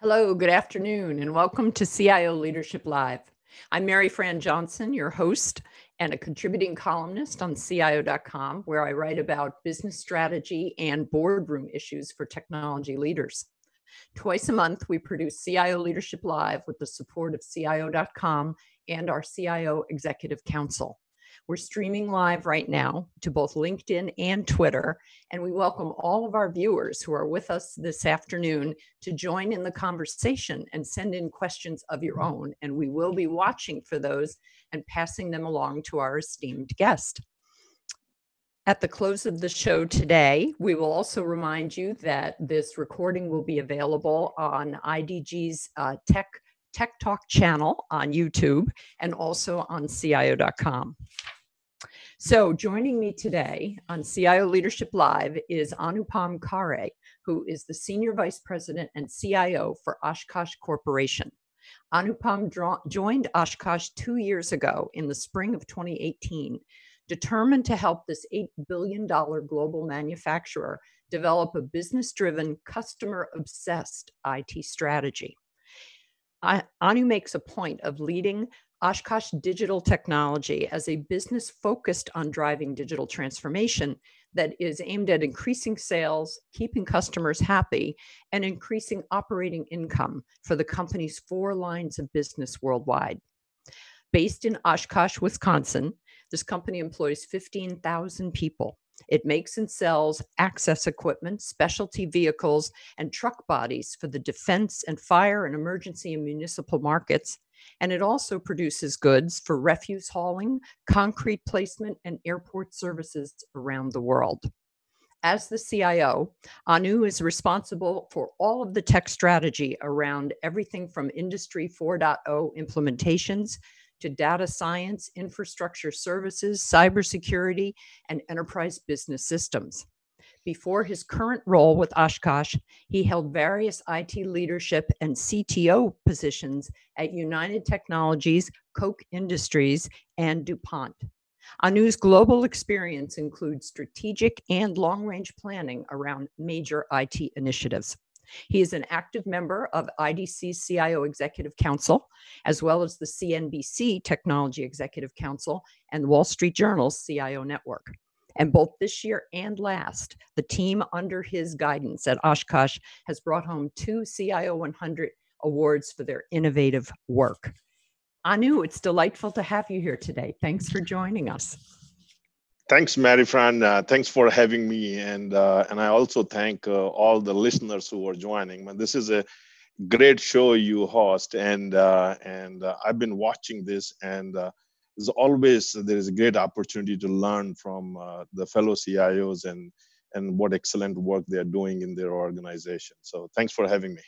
Hello, good afternoon, and welcome to CIO Leadership Live. I'm Maryfran Johnson, your host and a contributing columnist on CIO.com, where I write about business strategy and boardroom issues for technology leaders. Twice a month, we produce CIO Leadership Live with the support of CIO.com and our CIO Executive Council. We're streaming live right now to both LinkedIn and Twitter, and we welcome all of our viewers who are with us this afternoon to join in the conversation and send in questions of your own. And we will be watching for those and passing them along to our esteemed guest. At the close of the show today, we will also remind you that this recording will be available on IDG's uh, Tech Tech Talk channel on YouTube and also on CIO.com. So, joining me today on CIO Leadership Live is Anupam Khare, who is the Senior Vice President and CIO for Oshkosh Corporation. Anupam dro- joined Oshkosh two years ago in the spring of 2018, determined to help this $8 billion global manufacturer develop a business driven, customer obsessed IT strategy. Anu makes a point of leading Oshkosh Digital Technology as a business focused on driving digital transformation that is aimed at increasing sales, keeping customers happy, and increasing operating income for the company's four lines of business worldwide. Based in Oshkosh, Wisconsin, this company employs 15,000 people it makes and sells access equipment, specialty vehicles, and truck bodies for the defense and fire and emergency and municipal markets. And it also produces goods for refuse hauling, concrete placement, and airport services around the world. As the CIO, Anu is responsible for all of the tech strategy around everything from Industry 4.0 implementations to data science, infrastructure services, cybersecurity, and enterprise business systems. Before his current role with Oshkosh, he held various IT leadership and CTO positions at United Technologies, Koch Industries, and DuPont. Anu's global experience includes strategic and long range planning around major IT initiatives. He is an active member of IDG CIO Executive Council, as well as the CNBC Technology Executive Council and Wall Street Journal's CIO Network. And both this year and last, the team under his guidance at Oshkosh has brought home two CIO 100 awards for their innovative work. Anu, it's delightful to have you here today. Thanks for joining us. Thanks, Maryfran. Uh, thanks for having me, and uh, and I also thank uh, all the listeners who are joining. This is a great show you host, and uh, and uh, I've been watching this, and uh, there's always there is a great opportunity to learn from the fellow CIOs and and what excellent work they're doing in their organization. So thanks for having me.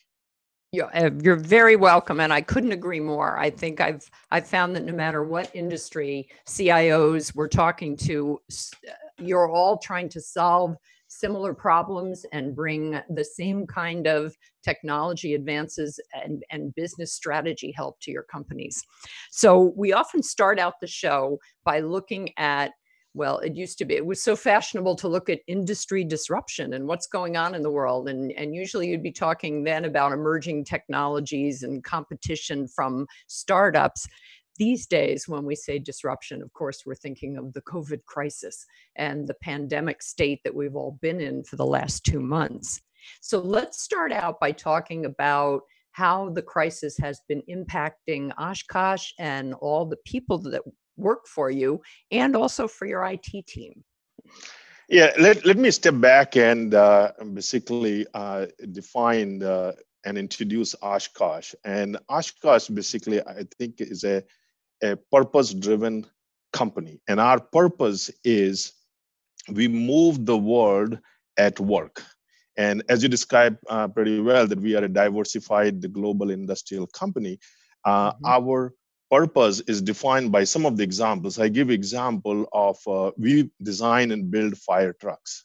You're, uh, you're very welcome, and I couldn't agree more. I think I've I've found that no matter what industry CIOs we're talking to, uh, you're all trying to solve similar problems and bring the same kind of technology advances and, and business strategy help to your companies. So we often start out the show by looking at well it used to be it was so fashionable to look at industry disruption and what's going on in the world and and usually you'd be talking then about emerging technologies and competition from startups these days when we say disruption of course we're thinking of the covid crisis and the pandemic state that we've all been in for the last 2 months so let's start out by talking about how the crisis has been impacting Oshkosh and all the people that work for you and also for your IT team. Yeah, let, let me step back and uh, basically uh, define uh, and introduce Oshkosh. And Oshkosh basically, I think, is a, a purpose driven company. And our purpose is we move the world at work. And as you described uh, pretty well, that we are a diversified global industrial company, uh, mm-hmm. our purpose is defined by some of the examples. I give example of uh, we design and build fire trucks,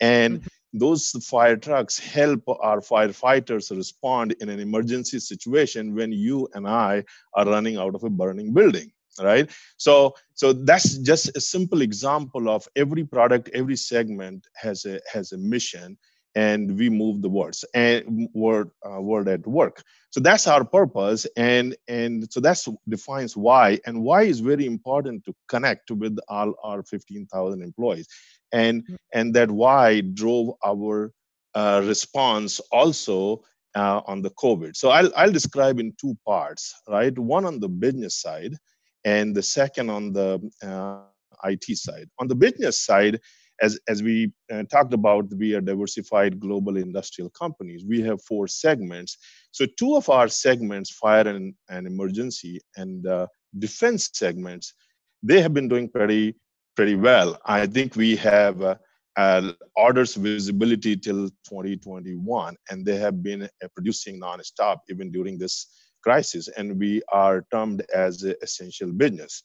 and mm-hmm. Those fire trucks help our firefighters respond in an emergency situation when you and I are running out of a burning building right? So so that's just a simple example of every product every segment has a has a mission and we move the words and word uh, word at work. So that's our purpose and and so that's defines why and why is very important to connect with all our 15000 employees. And mm-hmm. and that why drove our uh, response also uh, on the covid. So I'll, I'll describe in two parts right? One on the business side and the second on the uh, it side. On the business side as, as we uh, talked about, we are diversified global industrial companies. We have four segments. So two of our segments, fire and, and emergency and uh, defense segments, they have been doing pretty pretty well. I think we have uh, uh, orders visibility till 2021, and they have been uh, producing nonstop even during this crisis. And we are termed as essential business.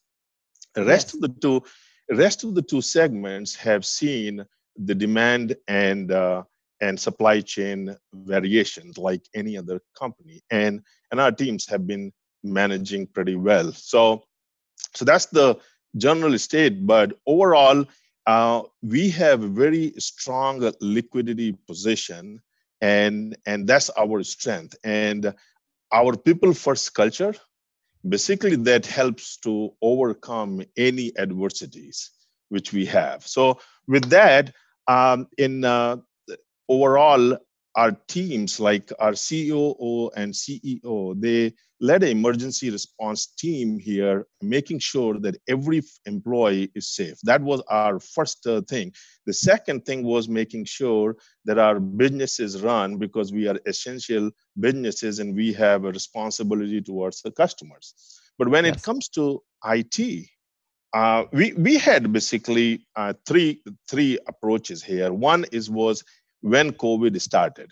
The rest yes. of the two rest of the two segments have seen the demand and uh, and supply chain variations like any other company and and our teams have been managing pretty well. So so that's the general state but overall uh, we have a very strong liquidity position and and that's our strength. And our people first culture basically that helps to overcome any adversities which we have. So with that um, in uh, overall our teams like our coo and ceo they led an emergency response team here making sure that every employee is safe. That was our first uh, thing. The second thing was making sure that our businesses run because we are essential businesses and we have a responsibility towards the customers. But when yes. it comes to it uh, we we had basically uh, three three approaches here. One is was when covid started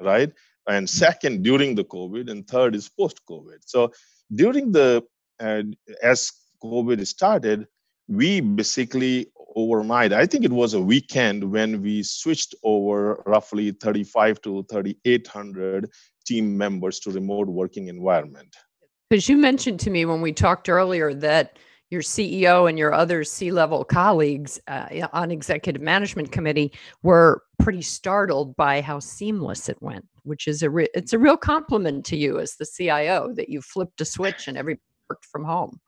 right? And second during the covid and third is post covid so during the uh, as covid started we basically overnight i think it was a weekend when we switched over roughly 35 to 3800 team members to remote working environment. Because you mentioned to me when we talked earlier that your CEO and your other C-level colleagues uh, on executive management committee were pretty startled by how seamless it went, which is a re- it's a real compliment to you as the CIO that you flipped a switch and everybody worked from home.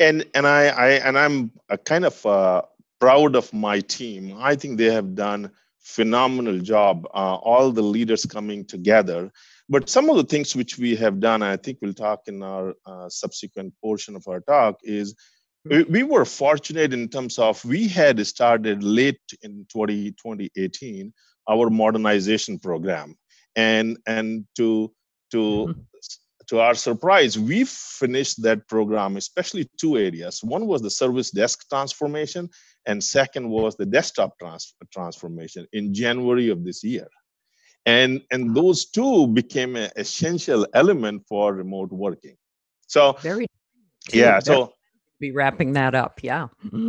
And and I, I and I'm kind of uh, proud of my team. I think they have done phenomenal job. Uh, all the leaders coming together. But some of the things which we have done, I think we'll talk in our uh, subsequent portion of our talk, is we, we were fortunate in terms of we had started late in 20, 2018 our modernization program. And and to to mm-hmm. to our surprise we finished that program especially two areas. One was the service desk transformation and second was the desktop trans- transformation in january of this year. And and those two became an essential element for remote working. So very yeah so be wrapping that up. Yeah.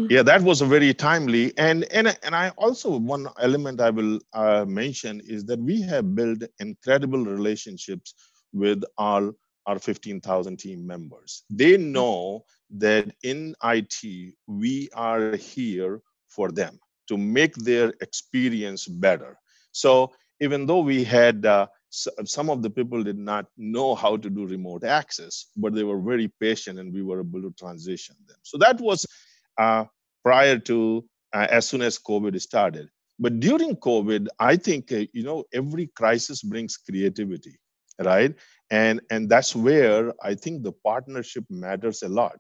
Yeah, that was a very timely. And and and I also one element I will uh, mention is that we have built incredible relationships with all our 15,000 team members. They know that in IT we are here for them to make their experience better. So even though we had uh, some of the people did not know how to do remote access, but they were very patient and we were able to transition them. So that was uh, prior to uh, as soon as COVID started. But during COVID, I think uh, you know every crisis brings creativity, right? And and that's where I think the partnership matters a lot.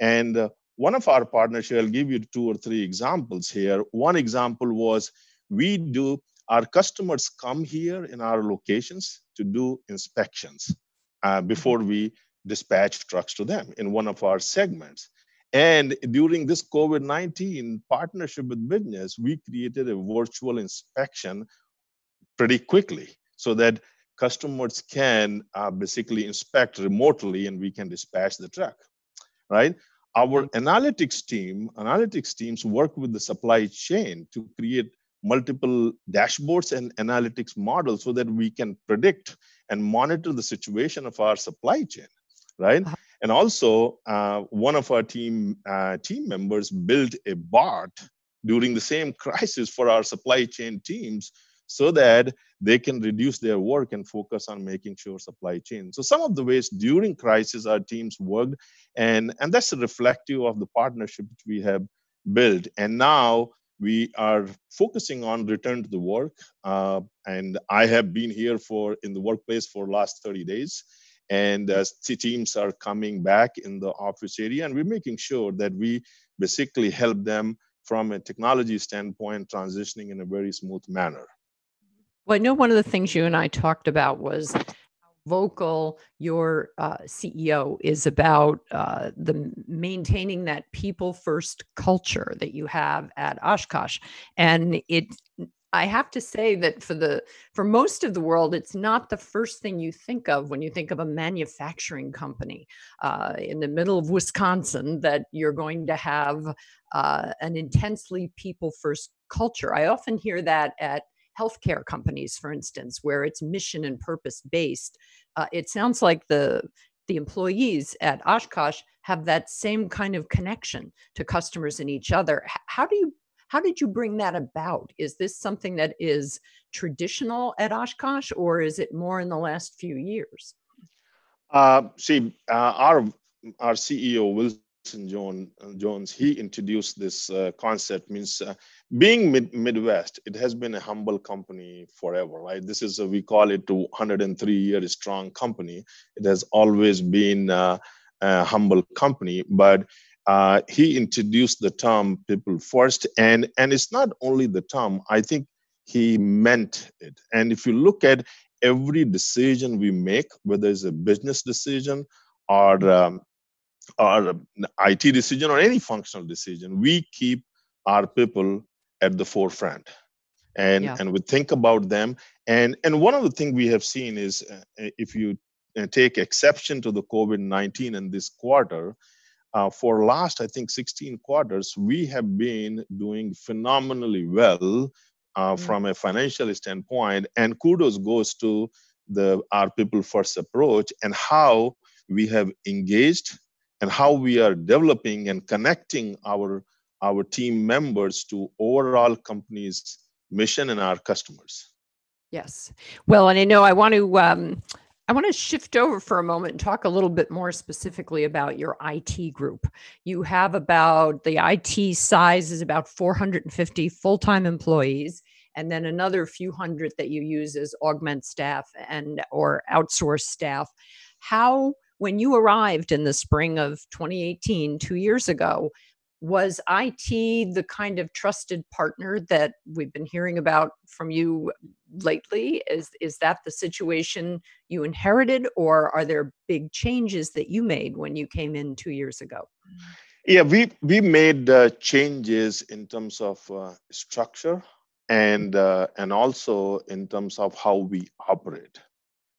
And uh, one of our partnerships, I'll give you two or three examples here. One example was we do our customers come here in our locations to do inspections uh, before we dispatch trucks to them in one of our segments. And during this COVID 19 partnership with business, we created a virtual inspection pretty quickly so that customers can uh, basically inspect remotely and we can dispatch the truck, right? Our analytics team, analytics teams work with the supply chain to create multiple dashboards and analytics models so that we can predict and monitor the situation of our supply chain right uh-huh. and also uh, one of our team uh, team members built a bot during the same crisis for our supply chain teams so that they can reduce their work and focus on making sure supply chain. So some of the ways during crisis our teams worked, and and that's reflective of the partnership which we have built. And now we are focusing on return to the work. Uh, and I have been here for in the workplace for last 30 days. And uh, teams are coming back in the office area, and we're making sure that we basically help them from a technology standpoint transitioning in a very smooth manner. Well, I know one of the things you and I talked about was vocal your uh, CEO is about uh, the maintaining that people first culture that you have at Oshkosh, and it. I have to say that for the for most of the world, it's not the first thing you think of when you think of a manufacturing company uh, in the middle of Wisconsin that you're going to have uh, an intensely people first culture. I often hear that at healthcare companies, for instance, where it's mission and purpose based. Uh, it sounds like the the employees at Oshkosh have that same kind of connection to customers and each other. How do you how did you bring that about? Is this something that is traditional at Oshkosh, or is it more in the last few years? Uh, see, uh, our our CEO Wilson John, uh, Jones, he introduced this uh, concept. Means uh, being mid- Midwest, it has been a humble company forever, right? This is a, we call it a 103 year strong company. It has always been uh, a humble company, but uh, he introduced the term "people first, and and it's not only the term. I think he meant it. And if you look at every decision we make, whether it's a business decision or um, or IT decision or any functional decision, we keep our people at the forefront and yeah. and we think about them and and one of the things we have seen is uh, if you uh, take exception to the covid-19 in this quarter uh, for last i think 16 quarters we have been doing phenomenally well uh, mm-hmm. from a financial standpoint and kudos goes to the our people first approach and how we have engaged and how we are developing and connecting our our team members to overall company's mission and our customers yes well and i know i want to um, I want to shift over for a moment and talk a little bit more specifically about your IT group. You have about the IT size is about 450 full time employees, and then another few hundred that you use as augment staff and or outsource staff. How when you arrived in the spring of 2018, two years ago, was IT the kind of trusted partner that we've been hearing about from you lately? Is is that the situation you inherited, or are there big changes that you made when you came in two years ago? Yeah, we we made uh, changes in terms of uh, structure and uh, and also in terms of how we operate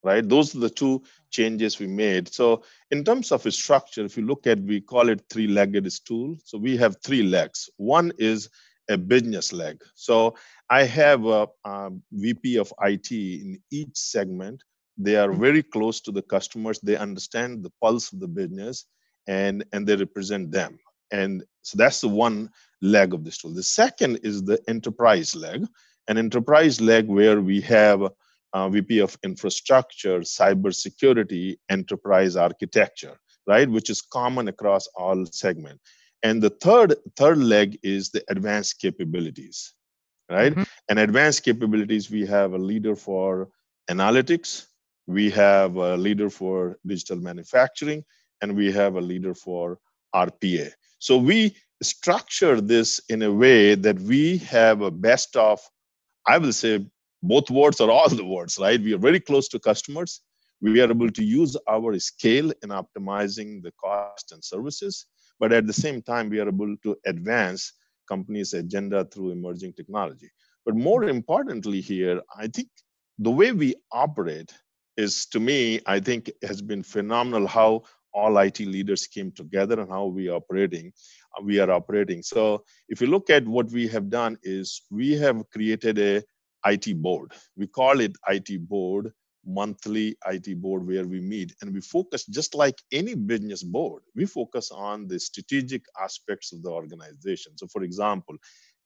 right? Those are the two changes we made. So in terms of a structure, if you look at, we call it three-legged stool. So we have three legs. One is a business leg. So I have a, a VP of IT in each segment. They are very close to the customers. They understand the pulse of the business and, and they represent them. And so that's the one leg of the stool. The second is the enterprise leg. An enterprise leg where we have uh, VP of Infrastructure, Cybersecurity, Enterprise Architecture, right, which is common across all segments. And the third third leg is the advanced capabilities, right? Mm-hmm. And advanced capabilities, we have a leader for analytics, we have a leader for digital manufacturing, and we have a leader for RPA. So we structure this in a way that we have a best of, I will say, both words or all the words, right? We are very close to customers. We are able to use our scale in optimizing the cost and services, but at the same time, we are able to advance companies' agenda through emerging technology. But more importantly, here, I think the way we operate is, to me, I think has been phenomenal how all IT leaders came together and how we are operating. We are operating. So if you look at what we have done is we have created a IT board. We call it IT board, monthly IT board where we meet and we focus just like any business board, we focus on the strategic aspects of the organization. So for example,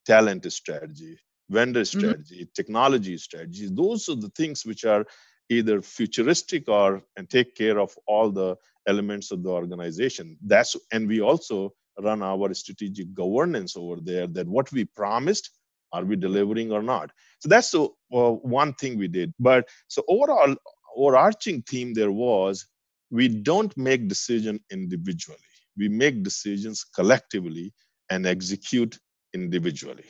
talent strategy, vendor mm-hmm. strategy, mm-hmm. technology strategy. Those are the things which are either futuristic or and take care of all the elements of the organization. That's and we also run our strategic governance over there. That what we promised, are we delivering or not? So that's the uh, one thing we did. But so overall, overarching theme there was we don't make decision individually. We make decisions collectively and execute individually.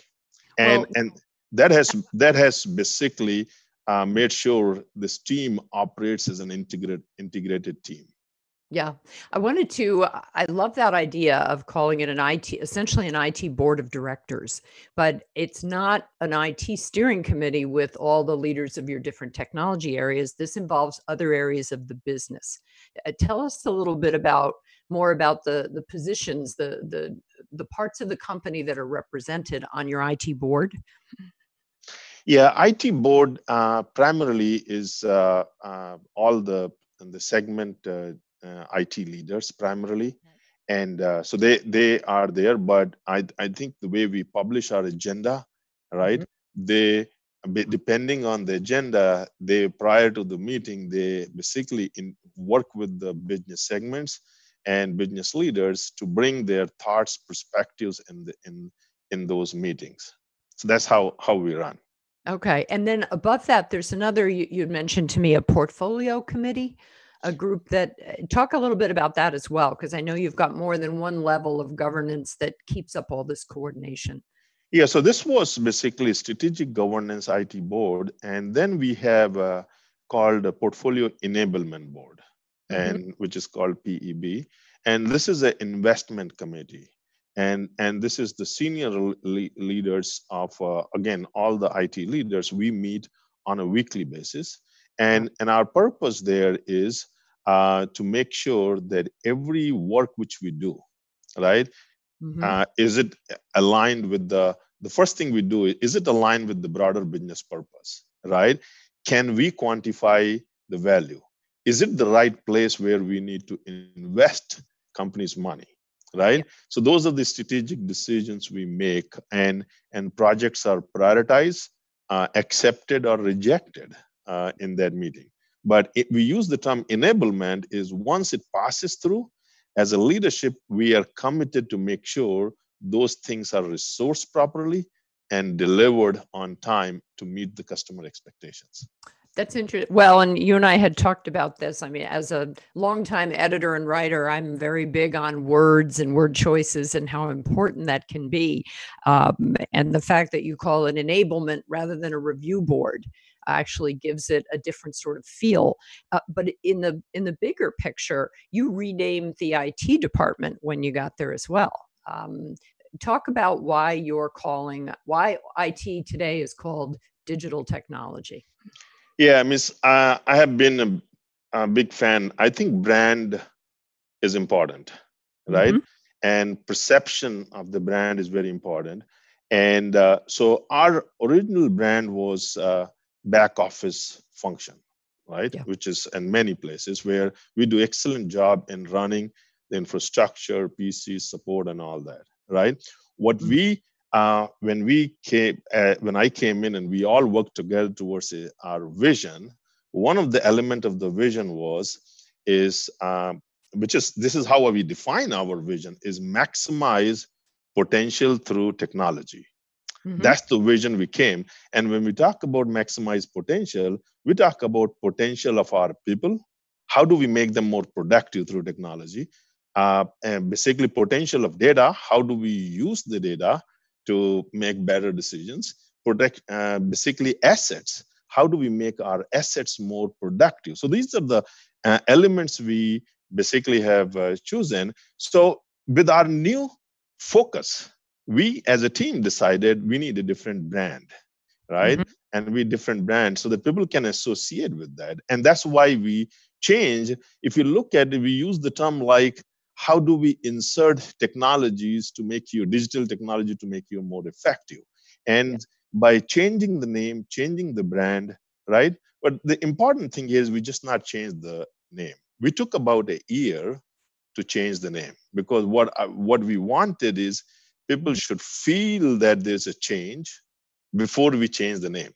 And well, and that has that has basically uh, made sure this team operates as an integrated integrated team. Yeah, I wanted to. I love that idea of calling it an IT, essentially an IT board of directors, but it's not an IT steering committee with all the leaders of your different technology areas. This involves other areas of the business. Uh, tell us a little bit about more about the the positions, the the the parts of the company that are represented on your IT board. Yeah, IT board uh, primarily is uh, uh, all the the segment uh, IT leaders primarily, and uh, so they they are there. But I I think the way we publish our agenda, right? Mm-hmm. They depending on the agenda, they prior to the meeting they basically in work with the business segments and business leaders to bring their thoughts, perspectives in the in in those meetings. So that's how how we run. Okay. And then above that, there's another, you, you mentioned to me a portfolio committee, a group that, uh, talk a little bit about that as well, because I know you've got more than one level of governance that keeps up all this coordination. Yeah, so this was basically strategic governance IT board, and then we have uh, called a portfolio enablement board, mm-hmm. and which is called PEB, and this is an investment committee and and this is the senior le- leaders of uh, again all the IT leaders we meet on a weekly basis and and our purpose there is uh, to make sure that every work which we do right mm-hmm. uh, is it aligned with the the first thing we do is, is it aligned with the broader business purpose right? Can we quantify the value? Is it the right place where we need to invest companies money right? So those are the strategic decisions we make and and projects are prioritized uh, accepted or rejected uh, in that meeting but it, we use the term enablement is once it passes through as a leadership we are committed to make sure those things are resourced properly and delivered on time to meet the customer expectations that's interesting. Well, and you and I had talked about this. I mean, as a longtime editor and writer, I'm very big on words and word choices and how important that can be. Um, and the fact that you call it enablement rather than a review board actually gives it a different sort of feel. Uh, but in the in the bigger picture, you renamed the IT department when you got there as well. Um, talk about why you're calling why IT today is called digital technology. Yeah, Miss, uh, I have been a, a, big fan. I think brand is important, right? Mm-hmm. And perception of the brand is very important. And uh, so our original brand was uh, back office function, right? Yeah. Which is in many places where we do excellent job in running the infrastructure, PC support, and all that, right? What mm-hmm. we uh, when we came, uh, when I came in and we all worked together towards a, our vision, one of the element of the vision was, is, um, which is, this is how we define our vision, is maximize potential through technology. Mm-hmm. That's the vision we came. And when we talk about maximize potential, we talk about potential of our people. How do we make them more productive through technology? Uh, and basically potential of data. How do we use the data? to make better decisions protect uh, basically assets how do we make our assets more productive so these are the uh, elements we basically have uh, chosen so with our new focus we as a team decided we need a different brand right? Mm-hmm. and we different brand so that people can associate with that. And that's why we change. If you look at it we use the term like how do we insert technologies to make you digital technology to make you more effective? And yeah. by changing the name changing the brand right? But the important thing is we just not change the name. We took about a year to change the name because what uh, what we wanted is people should feel that there's a change before we change the name.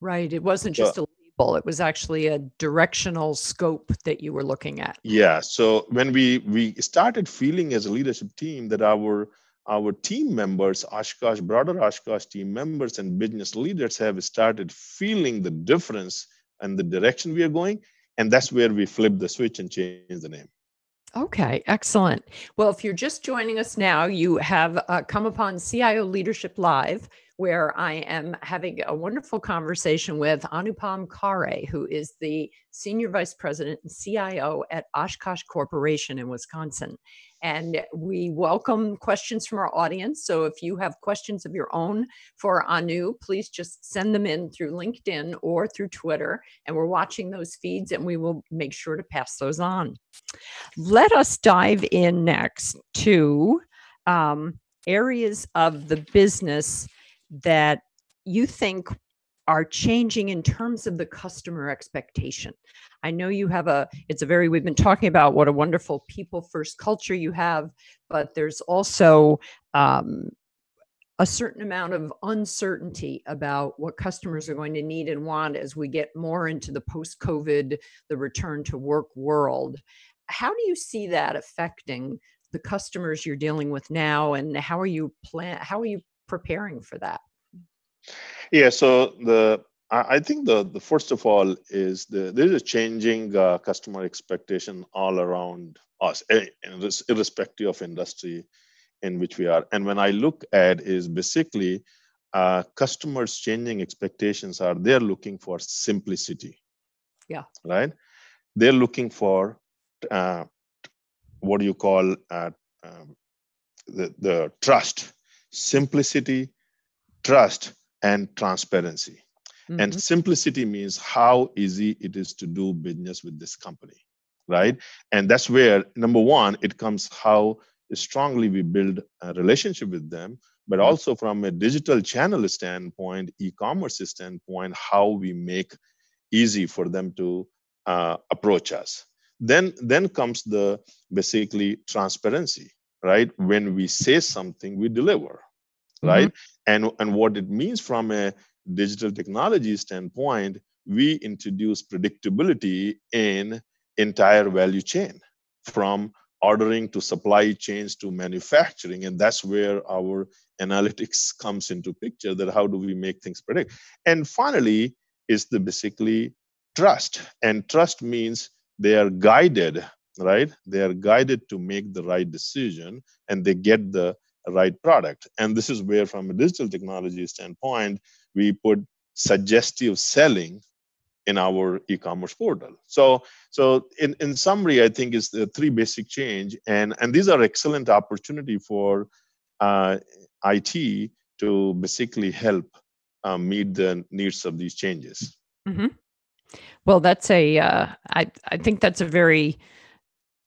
Right. It wasn't just a label, it was actually a directional scope that you were looking at. Yeah. So when we we started feeling as a leadership team that our our team members, Oshkosh, broader Oshkosh team members and business leaders have started feeling the difference and the direction we are going. And that's where we flipped the switch and changed the name. Okay, excellent. Well, if you're just joining us now, you have uh, come upon CIO Leadership Live, where I am having a wonderful conversation with Anupam Khare, who is the Senior Vice President and CIO at Oshkosh Corporation in Wisconsin. And we welcome questions from our audience. So if you have questions of your own for Anu, please just send them in through LinkedIn or through Twitter. And we're watching those feeds and we will make sure to pass those on. Let us dive in next to um, areas of the business that you think are changing in terms of the customer expectation. I know you have a, it's a very, we've been talking about what a wonderful people first culture you have, but there's also um, a certain amount of uncertainty about what customers are going to need and want as we get more into the post COVID, the return to work world. How do you see that affecting the customers you're dealing with now and how are you plan how are you preparing for that? Yeah, so the I think the, the first of all is the there is a changing uh, customer expectation all around us, eh, irrespective of industry in which we are. And when I look at is basically uh, customers changing expectations are they're looking for simplicity. Yeah. Right. They're looking for uh, what do you call uh, um, the the trust, simplicity, trust, and transparency Mm-hmm. And simplicity means how easy it is to do business with this company, right? And that's where, number one, it comes how strongly we build a relationship with them, but mm-hmm. also from a digital channel standpoint, e commerce standpoint, how we make easy for them to uh, approach us. Then, then comes the basically transparency, right? When we say something, we deliver, right? Mm-hmm. And and what it means from a digital technology standpoint, we introduce predictability in entire value chain from ordering to supply chains to manufacturing. And that's where our analytics comes into picture that how do we make things predict? And finally is the basically trust. And trust means they are guided right? They are guided to make the right decision and they get the right product. And this is where from a digital technology standpoint we put suggestive selling in our e-commerce portal. So so in, in summary i think is the three basic change and and these are excellent opportunity for uh, it to basically help uh, meet the needs of these changes. Mm-hmm. well that's a uh, I, I think that's a very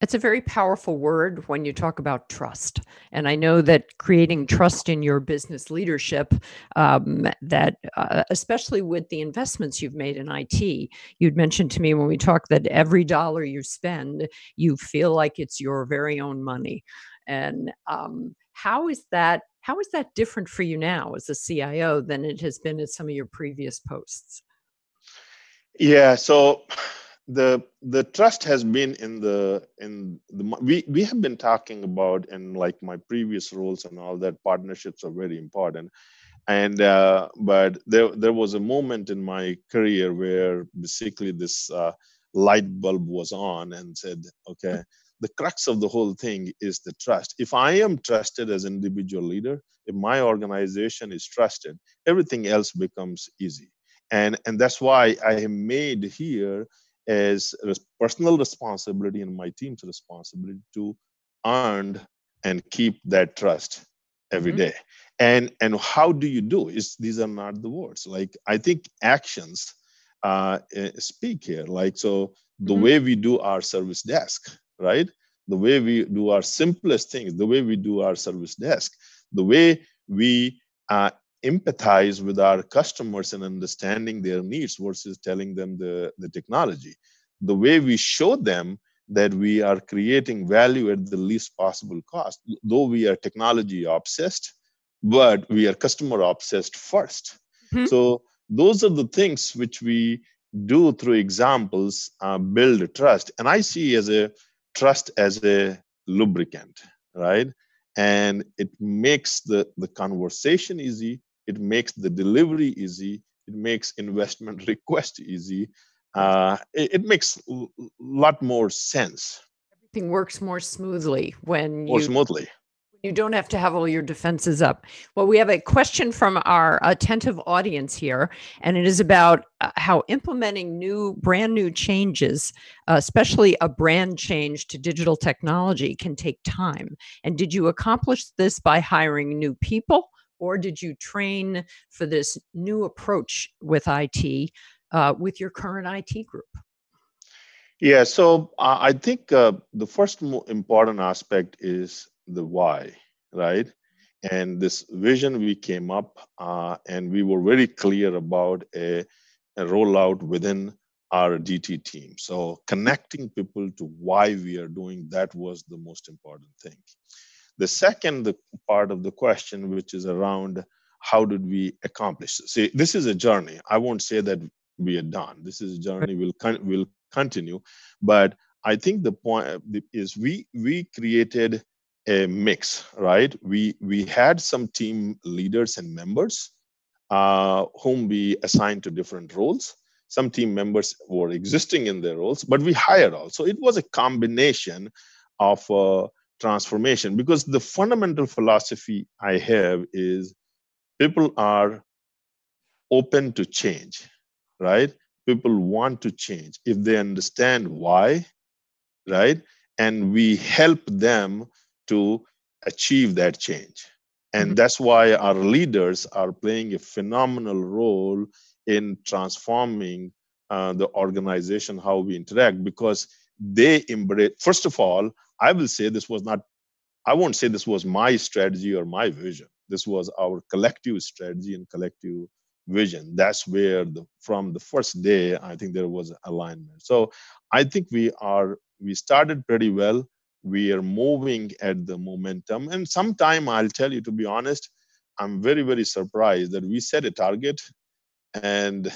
it's a very powerful word when you talk about trust. And I know that creating trust in your business leadership, um, that uh, especially with the investments you've made in IT, you'd mentioned to me when we talked that every dollar you spend, you feel like it's your very own money. And um, how is that? How is that different for you now as a CIO than it has been at some of your previous posts? Yeah. So the the trust has been in the in the we we have been talking about in like my previous roles and all that partnerships are very important. And uh, but there there was a moment in my career where basically this uh, light bulb was on and said okay the crux of the whole thing is the trust. If i am trusted as an individual leader if my organization is trusted everything else becomes easy. And and that's why i made here as personal responsibility and my team's responsibility to earn and keep that trust every mm-hmm. day. and and how do you do is these are not the words like i think actions uh, eh, speak here like so the mm-hmm. way we do our service desk right the way we do our simplest things the way we do our service desk the way we uh, empathize with our customers and understanding their needs versus telling them the, the technology. The way we show them that we are creating value at the least possible cost, though we are technology obsessed, but we are customer obsessed first. Mm-hmm. So those are the things which we do through examples uh, build trust and i see as a trust as a lubricant right and it makes the the conversation easy it makes the delivery easy. It makes investment request easy. Uh, it, it, makes a lot more sense. Everything works more smoothly when more you smoothly. You don't have to have all your defenses up. Well, we have a question from our attentive audience here, and it is about uh, how implementing new, brand new changes, uh, especially a brand change to digital technology, can take time. And did you accomplish this by hiring new people, or did you train for this new approach with IT uh, with your current IT group? Yeah, so uh, I think uh, the first important aspect is the why, right? And this vision we came up uh, and we were very clear about a, a rollout within our DT team. So connecting people to why we are doing that was the most important thing. The second part of the question, which is around how did we accomplish this? See, this is a journey. I won't say that we are done. This is a journey. We'll con- will continue, but I think the point is we we created a mix, right? We we had some team leaders and members uh, whom we assigned to different roles. Some team members were existing in their roles, but we hired also. It was a combination of uh, transformation because the fundamental philosophy I have is people are open to change, right? People want to change if they understand why, right? And we help them to achieve that change. And mm-hmm. that's why our leaders are playing a phenomenal role in transforming uh, the organization, how we interact, because they embrace, first of all, I will say this was not, I won't say this was my strategy or my vision. This was our collective strategy and collective vision. That's where the, from the first day, I think there was alignment. So I think we are, we started pretty well we are moving at the momentum and sometime i'll tell you to be honest i'm very very surprised that we set a target and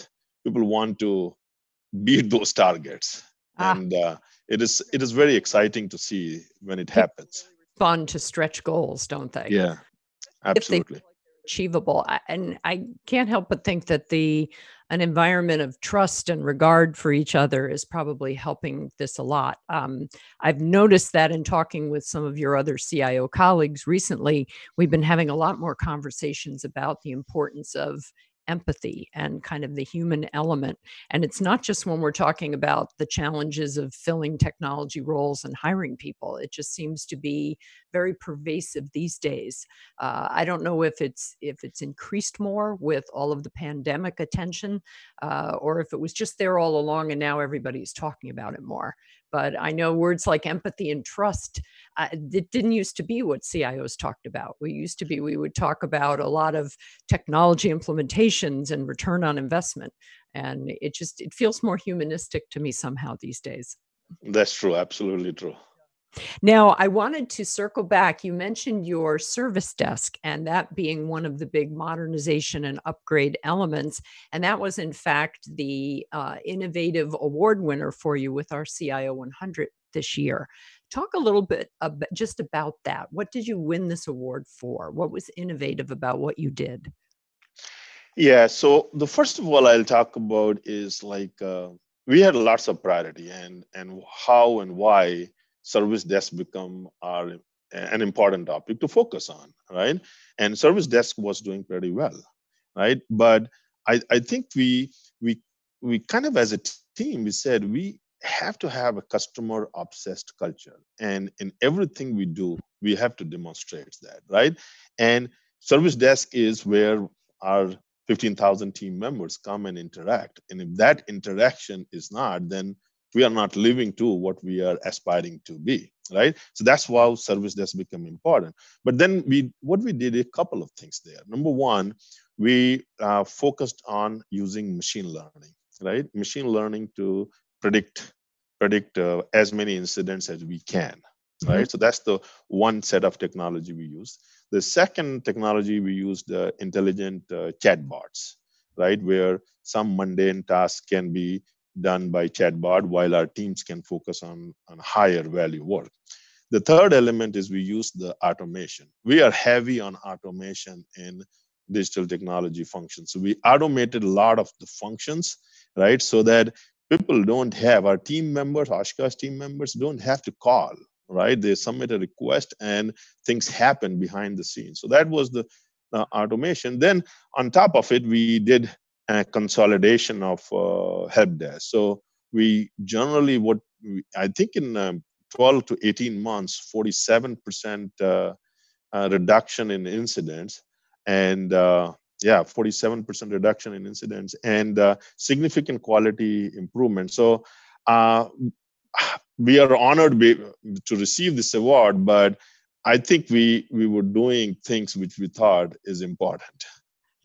people want to beat those targets ah. and uh, it is it is very exciting to see when it happens. Fun to stretch goals don't they? Yeah absolutely. achievable. And i can't help but think that the an environment of trust and regard for each other is probably helping this a lot. Um, I've noticed that in talking with some of your other CIO colleagues recently, we've been having a lot more conversations about the importance of empathy and kind of the human element. And it's not just when we're talking about the challenges of filling technology roles and hiring people. It just seems to be very pervasive these days. Uh, I don't know if it's if it's increased more with all of the pandemic attention, uh, or if it was just there all along and now everybody's talking about it more. But I know words like empathy and trust, uh, it didn't used to be what CIOs talked about. We used to be, we would talk about a lot of technology implementations and return on investment. And it just, it feels more humanistic to me somehow these days. That's true. Absolutely true. Now, I wanted to circle back. You mentioned your service desk and that being one of the big modernization and upgrade elements. And that was, in fact, the uh, innovative award winner for you with our CIO 100 this year. Talk a little bit about, just about that. What did you win this award for? What was innovative about what you did? Yeah, so the first of all I'll talk about is like uh, we had lots of priority and and how and why service desk become our an important topic to focus on, right? And service desk was doing pretty well, right? But I, I think we we we kind of as a team we said we have to have a customer obsessed culture and in everything we do we have to demonstrate that right and service desk is where our 15000 team members come and interact and if that interaction is not then we are not living to what we are aspiring to be right? So that's why service desk become important. But then we what we did a couple of things there. Number one we uh, focused on using machine learning right? Machine learning to predict predict uh, as many incidents as we can mm-hmm. right? So that's the one set of technology we use. The second technology we used uh, intelligent uh, chatbots right? Where some mundane tasks can be done by chatbot while our teams can focus on, on higher value work. The third element is we use the automation. We are heavy on automation in digital technology functions. So we automated a lot of the functions, right? So that people don't have our team members, Oshkosh team members don't have to call, right? They submit a request and things happen behind the scenes. So that was the uh, automation. Then on top of it, we did a consolidation of uh, help desk. So we generally what we, I think in um, 12 to 18 months, 47% uh, uh, reduction in incidents and uh, yeah 47% reduction in incidents and uh, significant quality improvement so uh, we are honored to receive this award but i think we we were doing things which we thought is important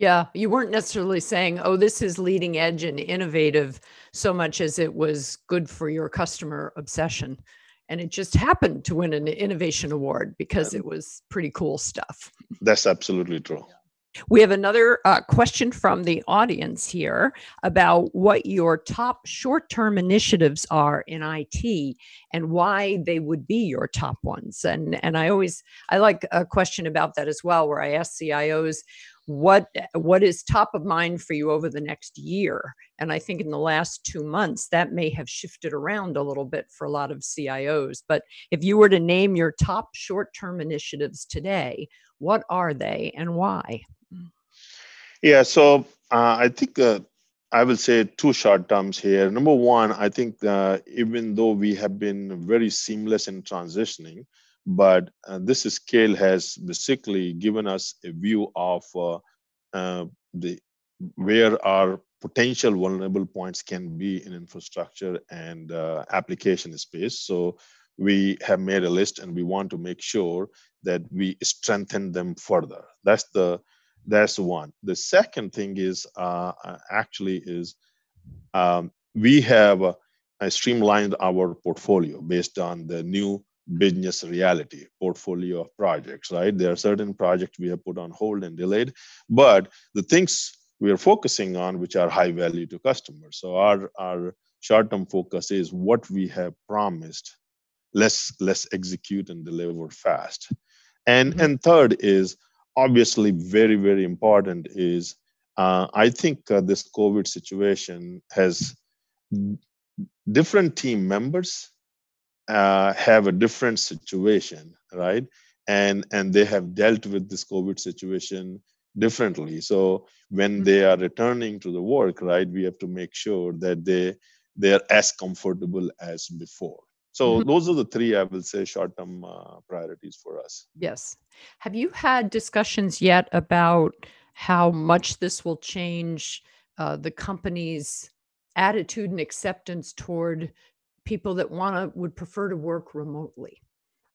yeah you weren't necessarily saying oh this is leading edge and innovative so much as it was good for your customer obsession. And it just happened to win an innovation award because it was pretty cool stuff. That's absolutely true. We have another uh, question from the audience here about what your top short term initiatives are in IT and why they would be your top ones. And, and I always, I like a question about that as well, where I ask CIOs, what what is top of mind for you over the next year and i think in the last 2 months that may have shifted around a little bit for a lot of CIOs but if you were to name your top short-term initiatives today what are they and why yeah, so uh, I think uh, I will say two short terms here. Number one, I think uh, even though we have been very seamless in transitioning, but uh, this scale has basically given us a view of uh, uh, the where our potential vulnerable points can be in infrastructure and application space. So we have made a list and we want to make sure that we strengthen them further. That's the that's one. The second thing is uh, uh, actually is um, we have uh, streamlined our portfolio based on the new business reality portfolio of projects right? There are certain projects we have put on hold and delayed but the things we are focusing on which are high value to customers. So our our short term focus is what we have promised let's let's execute and deliver fast. And mm-hmm. and third is obviously very very important is uh, i think uh, this covid situation has different team members uh, have a different situation right and and they have dealt with this covid situation differently so when mm-hmm. they are returning to the work right we have to make sure that they they are as comfortable as before so mm-hmm. those are the three I will say short term uh, priorities for us. Yes. Have you had discussions yet about how much this will change uh, the company's attitude and acceptance toward people that want to would prefer to work remotely?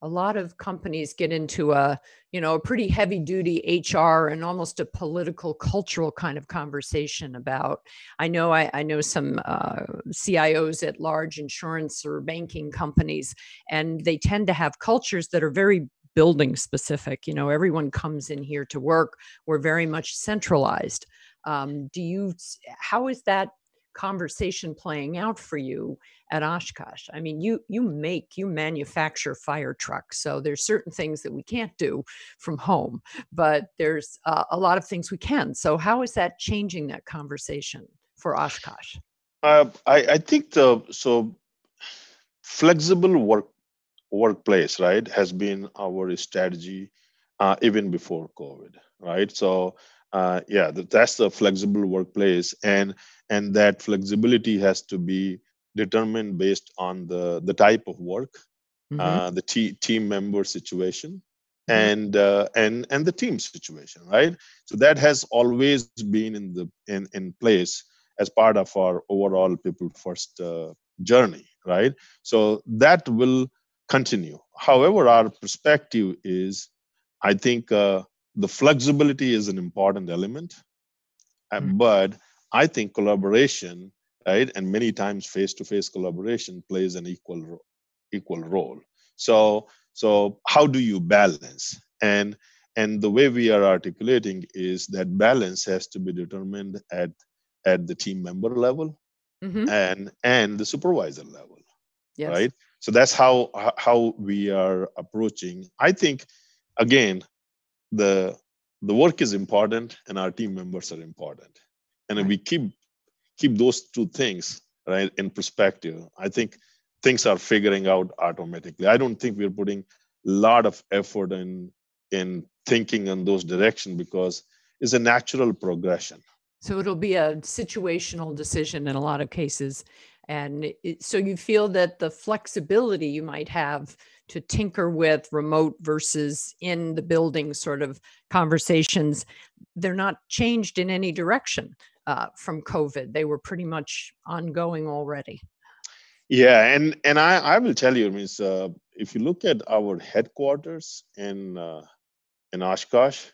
a lot of companies get into a you know a pretty heavy duty hr and almost a political cultural kind of conversation about i know i, I know some uh, cios at large insurance or banking companies and they tend to have cultures that are very building specific you know everyone comes in here to work we're very much centralized um, do you how is that conversation playing out for you at Oshkosh? I mean, you you make you manufacture fire trucks, so there's certain things that we can't do from home, but there's uh, a lot of things we can. So how is that changing that conversation for Oshkosh? Uh, I, I think the so flexible work workplace right has been our strategy uh, even before COVID, right? So uh, yeah, that's the flexible workplace, and and that flexibility has to be determined based on the the type of work, mm-hmm. uh, the t- team member situation, mm-hmm. and uh, and and the team situation, right? So that has always been in the in in place as part of our overall people first uh, journey, right? So that will continue. However, our perspective is, I think uh, the flexibility is an important element, mm-hmm. but I think collaboration right? And many times face-to-face collaboration plays an equal ro- equal role. So so how do you balance? And and the way we are articulating is that balance has to be determined at at the team member level mm-hmm. and and the supervisor level yes. right so that's how how we are approaching i think again the the work is important and our team members are important and right. if we keep keep those two things right in perspective. I think things are figuring out automatically. I don't think we're putting a lot of effort in in thinking in those directions because it's a natural progression. So it'll be a situational decision in a lot of cases. And it, so you feel that the flexibility you might have to tinker with remote versus in the building sort of conversations they're not changed in any direction uh, from covid they were pretty much ongoing already yeah and and i i will tell you means uh, if you look at our headquarters in uh, in oshkosh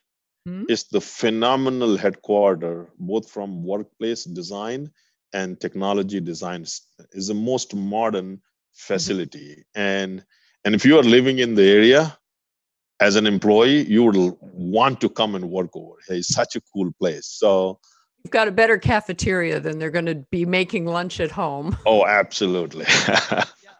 mm-hmm. it's the phenomenal headquarter both from workplace design and technology design is the most modern mm-hmm. facility mm-hmm. and and if you are living in the area as an employee, you would want to come and work over. It's such a cool place. So you've got a better cafeteria than they're going to be making lunch at home. Oh, absolutely.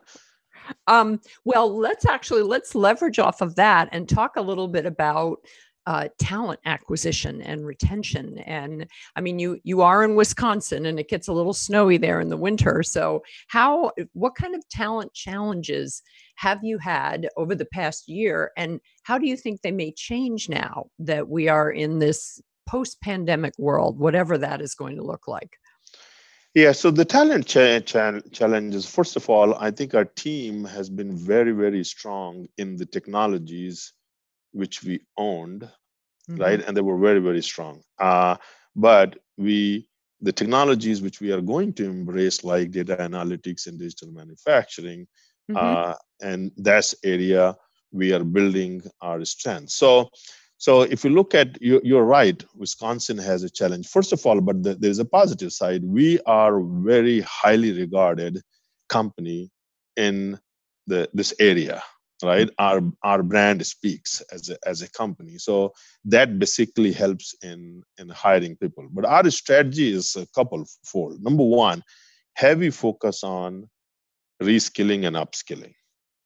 um, well, let's actually let's leverage off of that and talk a little bit about uh, talent acquisition and retention. And I mean, you you are in Wisconsin, and it gets a little snowy there in the winter. So, how what kind of talent challenges have you had over the past year, and how do you think they may change now that we are in this post-pandemic world, whatever that is going to look like? Yeah, so the talent cha- cha- challenges, first of all, I think our team has been very, very strong in the technologies which we owned, mm-hmm. right? And they were very, very strong. Uh, but we, the technologies which we are going to embrace, like data analytics and digital manufacturing, mm-hmm. uh, and that's area we are building our strength. So, so if you look at you, you're right, Wisconsin has a challenge. First of all, but the, there's a positive side. We are very highly regarded company in the this area right? Our our brand speaks as a, as a company. So that basically helps in in hiring people. But our strategy is a couple fold. Number one heavy focus on reskilling and upskilling.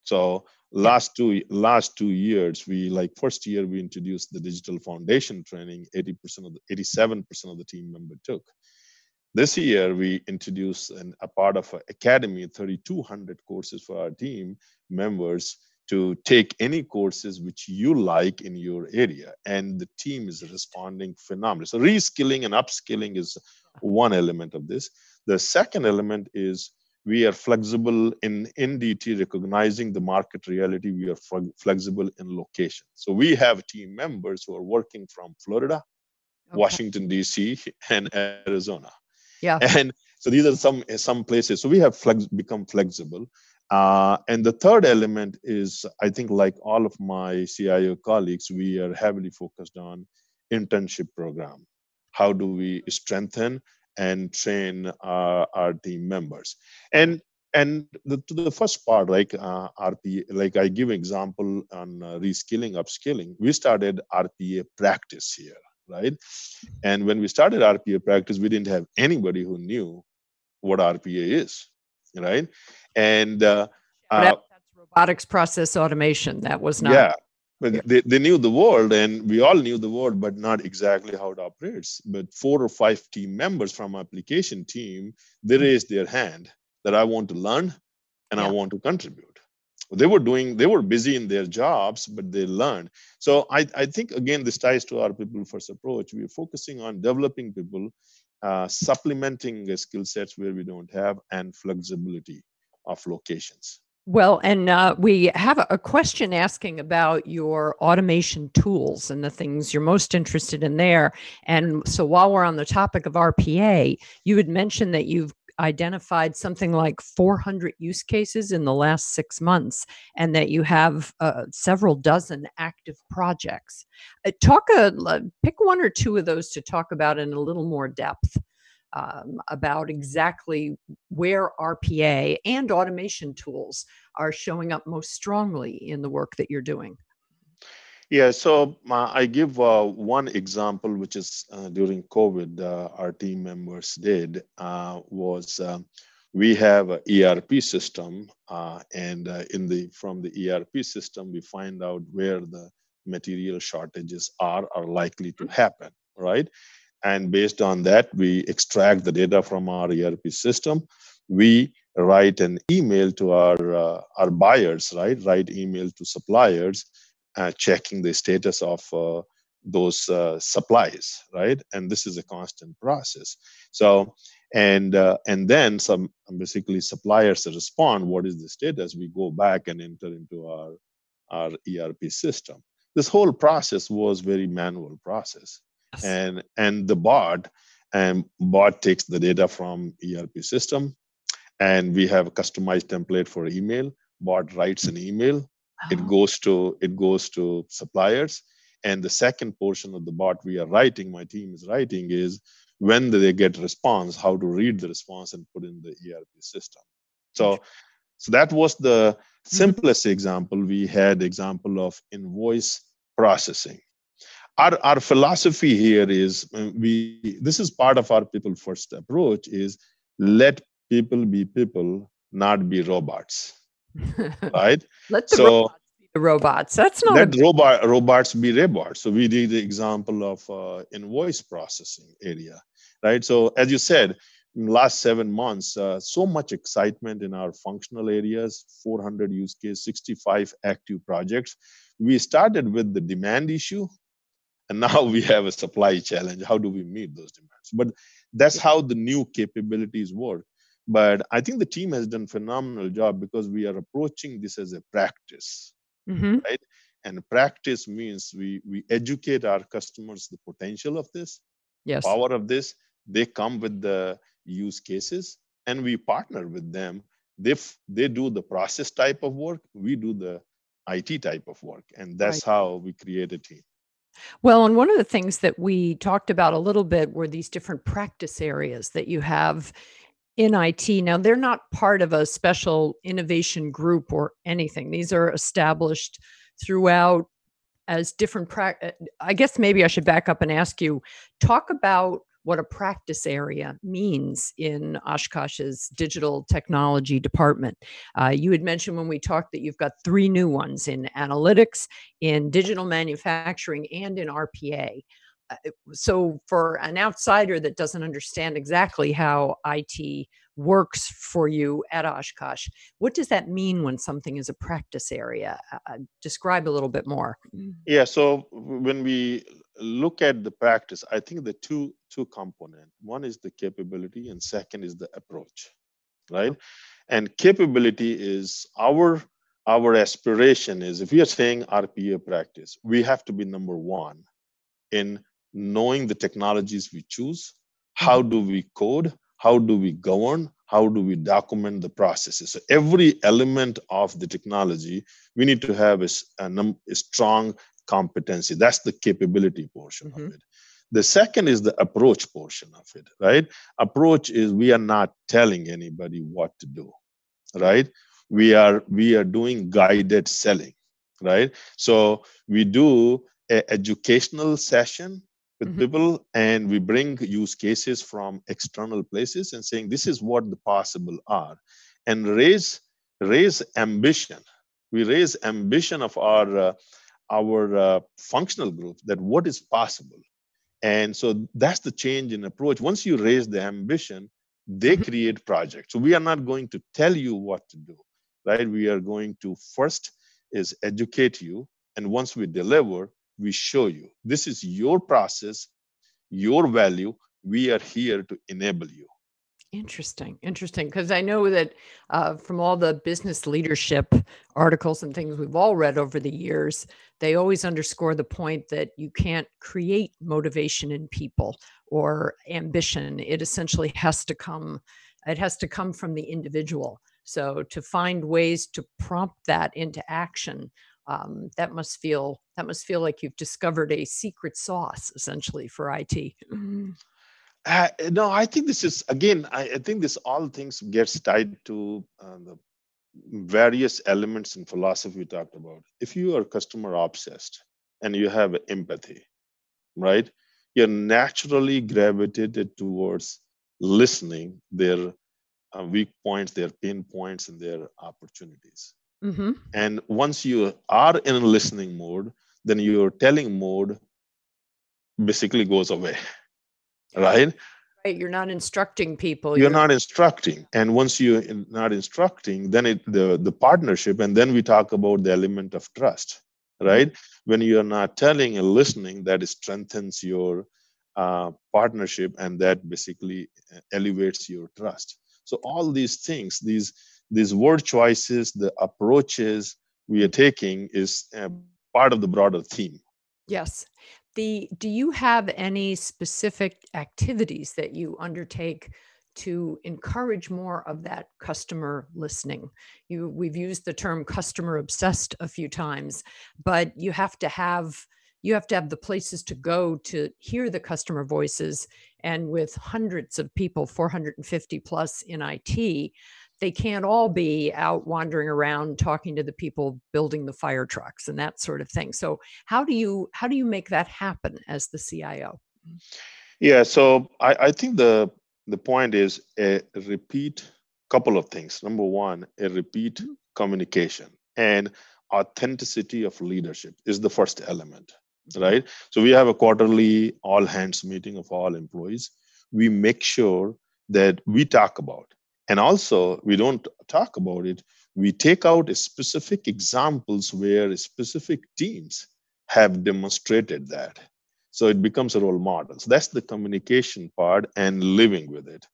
So last two last two years we like first year we introduced the digital foundation training 80% of the 87% of the team member took. This year we introduced an, a part of an academy 3200 courses for our team members to take any courses which you like in your area and the team is responding phenomenally. So reskilling and upskilling is one element of this. The second element is we are flexible in ndt recognizing the market reality. We are flexible in location. So we have team members who are working from florida okay. washington dc and arizona. Yeah. And so these are some some places. So we have flex, become flexible. Uh, and the third element is, I think, like all of my CIO colleagues, we are heavily focused on internship program. How do we strengthen and train our, our team members? And and the, to the first part, like uh, RPA, like I give example on uh, reskilling, upskilling. We started RPA practice here, right? And when we started RPA practice, we didn't have anybody who knew what RPA is, right? and uh, uh, that's robotics process automation. That was not. Yeah, but yeah. They, they knew the world, and we all knew the world, but not exactly how it operates. But four or five team members from application team, they mm-hmm. raised their hand that I want to learn and yeah. I want to contribute. They were doing, they were busy in their jobs, but they learned. So I, I think again, this ties to our people first approach. We're focusing on developing people, uh, supplementing skill sets where we don't have, and flexibility of locations. Well, and uh, we have a question asking about your automation tools and the things you're most interested in there. And so, while we're on the topic of RPA, you had mentioned that you've identified something like 400 use cases in the last six months and that you have uh, several dozen active projects. Uh, talk a, pick one or two of those to talk about in a little more depth um, about exactly where RPA and automation tools are showing up most strongly in the work that you're doing. Yeah, so uh, I give uh, one example, which is uh, during COVID, uh, our team members did uh, was um, we have an ERP system, uh, and in the from the ERP system, we find out where the material shortages are are likely to happen, right? And based on that, we extract the data from our ERP system. We write an email to our our buyers, right? Write email to suppliers uh, checking the status of uh, those uh, supplies, right? And this is a constant process. So, and uh, and then some basically suppliers respond. What is the status? We go back and enter into our our ERP system. This whole process was very manual process, yes. and and the bot and bot takes the data from ERP system, and we have a customized template for email. Bot writes an email it uh-huh. goes to it goes to suppliers and the second portion of the bot we are writing my team is writing is when they get response how to read the response and put in the erp system so so that was the mm-hmm. simplest example we had example of invoice processing our, our philosophy here is uh, we this is part of our people first approach is let people be people not be robots right? Let the so, robots be the robots. That's not let robot robots be robots. So we did the example of uh, invoice processing area, right? So as you said, last seven months, uh, so much excitement in our functional areas, 400 use case, 65 active projects. We started with the demand issue, and now we have a supply challenge. How do we meet those demands? But that's how the new capabilities work but i think the team has done phenomenal job because we are approaching this as a practice mm-hmm. right and practice means we we educate our customers the potential of this yes power of this they come with the use cases and we partner with them they f- they do the process type of work we do the it type of work and that's right. how we create a team well, and one of the things that we talked about a little bit were these different practice areas that you have in IT. Now, they're not part of a special innovation group or anything. These are established throughout as different practice. Uh, I guess maybe I should back up and ask you talk about what a practice area means in Oshkosh's digital technology department. Uh, you had mentioned when we talked that you've got three new ones in analytics, in digital manufacturing, and in RPA. Uh, so for an outsider that doesn't understand exactly how IT works for you at Oshkosh, what does that mean when something is a practice area? Uh, uh describe a little bit more. Yeah, so when we look at the practice, I think the two two component. One is the capability, and second is the approach, right? And capability is our our aspiration is if we are saying RPA practice, we have to be number one in knowing the technologies we choose, how mm-hmm. do we code, how do we govern, how do we document the processes. So every element of the technology, we need to have a, a, a strong competency. That's the capability portion mm-hmm. of it. The second is the approach portion of it, right? Approach is we are not telling anybody what to do, right? We are we are doing guided selling, right? So we do an educational session with mm-hmm. people and we bring use cases from external places and saying this is what the possible are and raise raise ambition we raise ambition of our uh, our uh, functional group that what is possible and so that's the change in approach once you raise the ambition they mm-hmm. create projects so we are not going to tell you what to do right we are going to first is educate you and once we deliver we show you this is your process, your value. We are here to enable you. Interesting, interesting. Because I know that uh, from all the business leadership articles and things we've all read over the years, they always underscore the point that you can't create motivation in people or ambition. It essentially has to come. It has to come from the individual. So to find ways to prompt that into action um, that must feel that must feel like you've discovered a secret sauce essentially for IT. Uh, no, I think this is again. I, I think this all things gets tied to uh, the various elements in philosophy we talked about. If you are customer obsessed, and you have empathy, right? You're naturally gravitated towards listening their uh, weak points, their pain points, and their opportunities. Mm-hmm. And once you are in a listening mode, then your telling mode basically goes away, right? Right. You're not instructing people. You're, you're not instructing, and once you're not instructing, then it the the partnership, and then we talk about the element of trust, right? When you are not telling and listening, that strengthens your uh, partnership, and that basically uh, elevates your trust. So all these things, these these word choices, the approaches we are taking, is uh, part of the broader theme. Yes, the do you have any specific activities that you undertake to encourage more of that customer listening? You we've used the term customer obsessed a few times but you have to have you have to have the places to go to hear the customer voices and with hundreds of people 450 plus in IT they can't all be out wandering around talking to the people building the fire trucks and that sort of thing. So how do you how do you make that happen as the cio yeah so i, I think the the point is a repeat couple of things. Number one a repeat mm-hmm. communication and authenticity of leadership is the first element mm-hmm. right? So we have a quarterly all hands meeting of all employees. We make sure that we talk about and also, we don't talk about it. We take out specific examples where specific teams have demonstrated that. So it becomes a role model. So that's the communication part and living with it.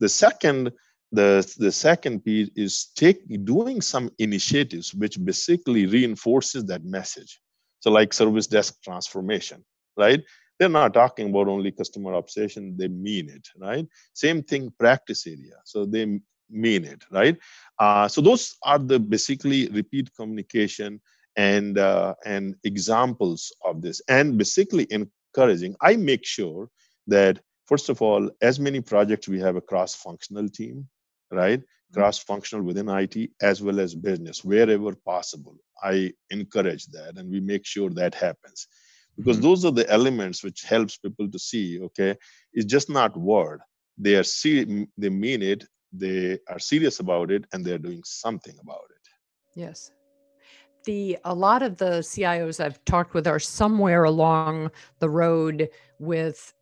The second, the, the second piece is take doing some initiatives which basically reinforces that message. So like service desk transformation, right? They're not talking about only customer obsession they mean it right? Same thing practice area so they mean it right? Uh, so those are the basically repeat communication and uh, and examples of this. And basically encouraging i make sure that first of all as many projects we have a cross functional team right? Mm-hmm. cross functional within it as well as business wherever possible. I encourage that and we make sure that happens because those are the elements which helps people to see okay it's just not word. They are see they mean it they are serious about it and they're doing something about it. Yes. The a lot of the cios i've talked with are somewhere along the road with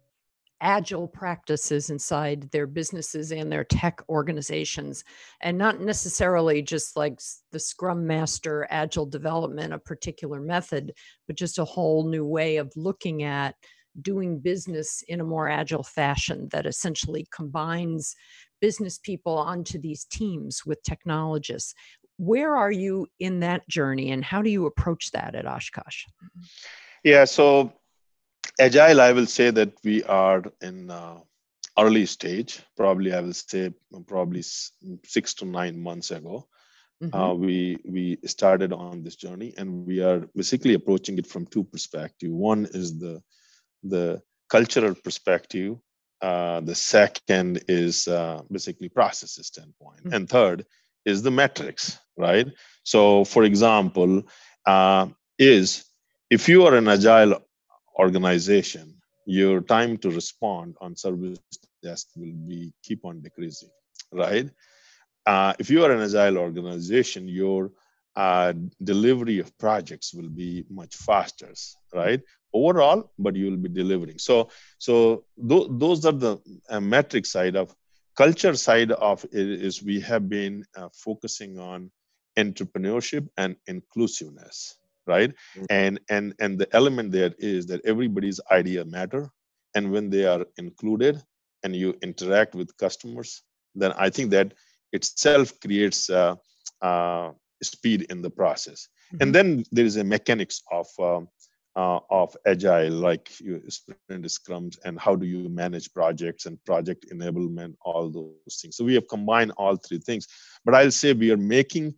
agile practices inside their businesses and their tech organizations and not necessarily just like the scrum master agile development a particular method but just a whole new way of looking at doing business in a more agile fashion that essentially combines business people onto these teams with technologists. Where are you in that journey and how do you approach that at oshkosh? Mm-hmm. Yeah so agile i will say that we are in uh, early stage probably i will say probably six to nine months ago mm-hmm. uh, we we started on this journey and we are basically approaching it from two perspectives one is the the cultural perspective uh, the second is uh, basically processes standpoint mm-hmm. and third is the metrics right so for example uh, is if you are an agile organization, your time to respond on service desk will be keep on decreasing, right? Uh, if you are an agile organization, your uh, delivery of projects will be much faster, right? Overall, but you will be delivering. So, so th- those are the uh, metric side of culture side of it is we have been uh, focusing on entrepreneurship and inclusiveness right? Mm-hmm. and and and the element there is that everybody's idea matter and when they are included and you interact with customers then i think that itself creates uh, uh, speed in the process. Mm-hmm. and then there is a mechanics of um, uh, of agile like you sprint scrums and how do you manage projects and project enablement all those things. So we have combined all three things. But i'll say we are making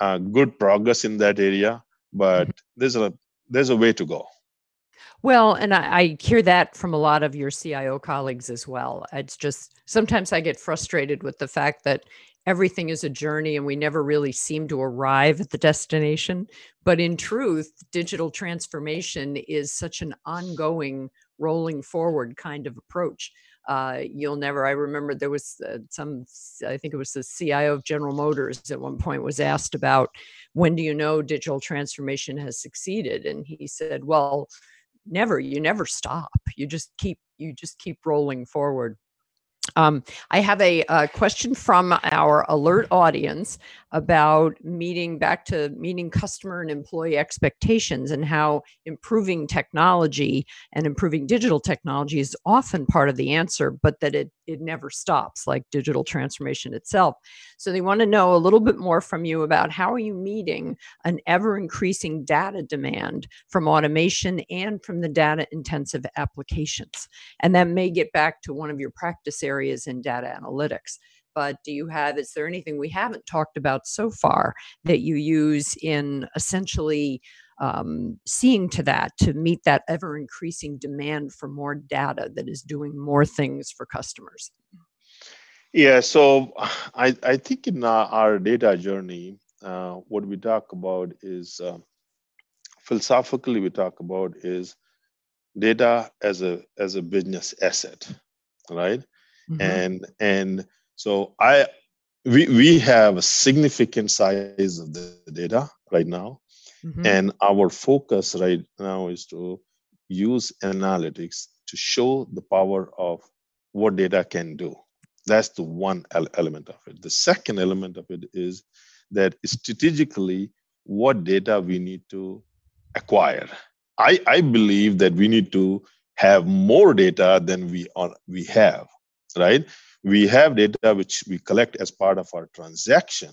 uh, good progress in that area but mm-hmm. there's a there's a way to go Well, and I, I, hear that from a lot of your CIO colleagues as well. It's just sometimes I get frustrated with the fact that everything is a journey and we never really seem to arrive at the destination. But in truth, digital transformation is such an ongoing, rolling forward kind of approach. Uh, you'll never, I remember there was uh, some, I think it was the CIO of General Motors at one point was asked about when do you know digital transformation has succeeded? And he said, well, never, you never stop. You just keep, you just keep rolling forward. Um, I have a, a, question from our alert audience about meeting back to meeting customer and employee expectations and how improving technology and improving digital technology is often part of the answer, but that it it never stops, like digital transformation itself. So they want to know a little bit more from you about how are you meeting an ever increasing data demand from automation and from the data intensive applications. And that may get back to one of your practice areas in data analytics. But do you have, is there anything we haven't talked about so far that you use in essentially um, seeing to that to meet that ever increasing demand for more data that is doing more things for customers? Yeah, so I, I think in our, our data journey, uh, what we talk about is uh, philosophically we talk about is data as a as a business asset, right? Mm-hmm. And and so I we we have a significant size of the data right now Mm-hmm. And our focus right now is to use analytics to show the power of what data can do. That's the one element of it. The second element of it is that strategically, what data we need to acquire. I, I believe that we need to have more data than we are we have, right? We have data which we collect as part of our transaction,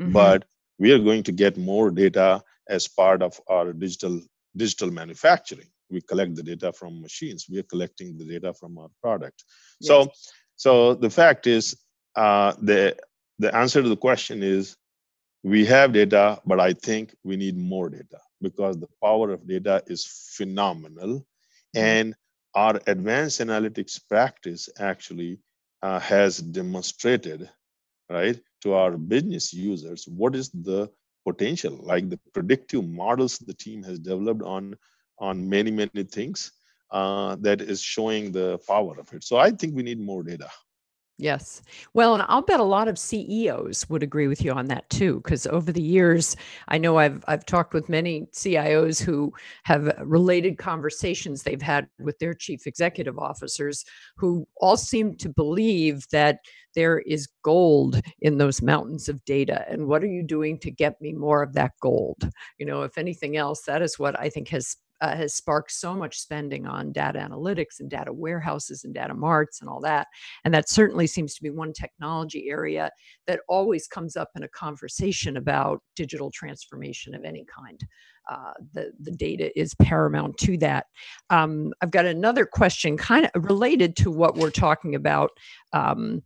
mm-hmm. but we are going to get more data as part of our digital digital manufacturing we collect the data from machines we are collecting the data from our product yes. so so the fact is uh, the the answer to the question is we have data but i think we need more data because the power of data is phenomenal mm-hmm. and our advanced analytics practice actually uh, has demonstrated right to our business users what is the potential like the predictive models the team has developed on on many many things uh, that is showing the power of it. So i think we need more data Yes. Well, and I'll bet a lot of CEOs would agree with you on that too, because over the years, I know I've I've talked with many CIOs who have related conversations they've had with their chief executive officers, who all seem to believe that there is gold in those mountains of data. And what are you doing to get me more of that gold? You know, if anything else, that is what I think has uh, has sparked so much spending on data analytics and data warehouses and data marts and all that. And that certainly seems to be one technology area that always comes up in a conversation about digital transformation of any kind. Uh, the, the data is paramount to that. Um, I've got another question kind of related to what we're talking about. Um,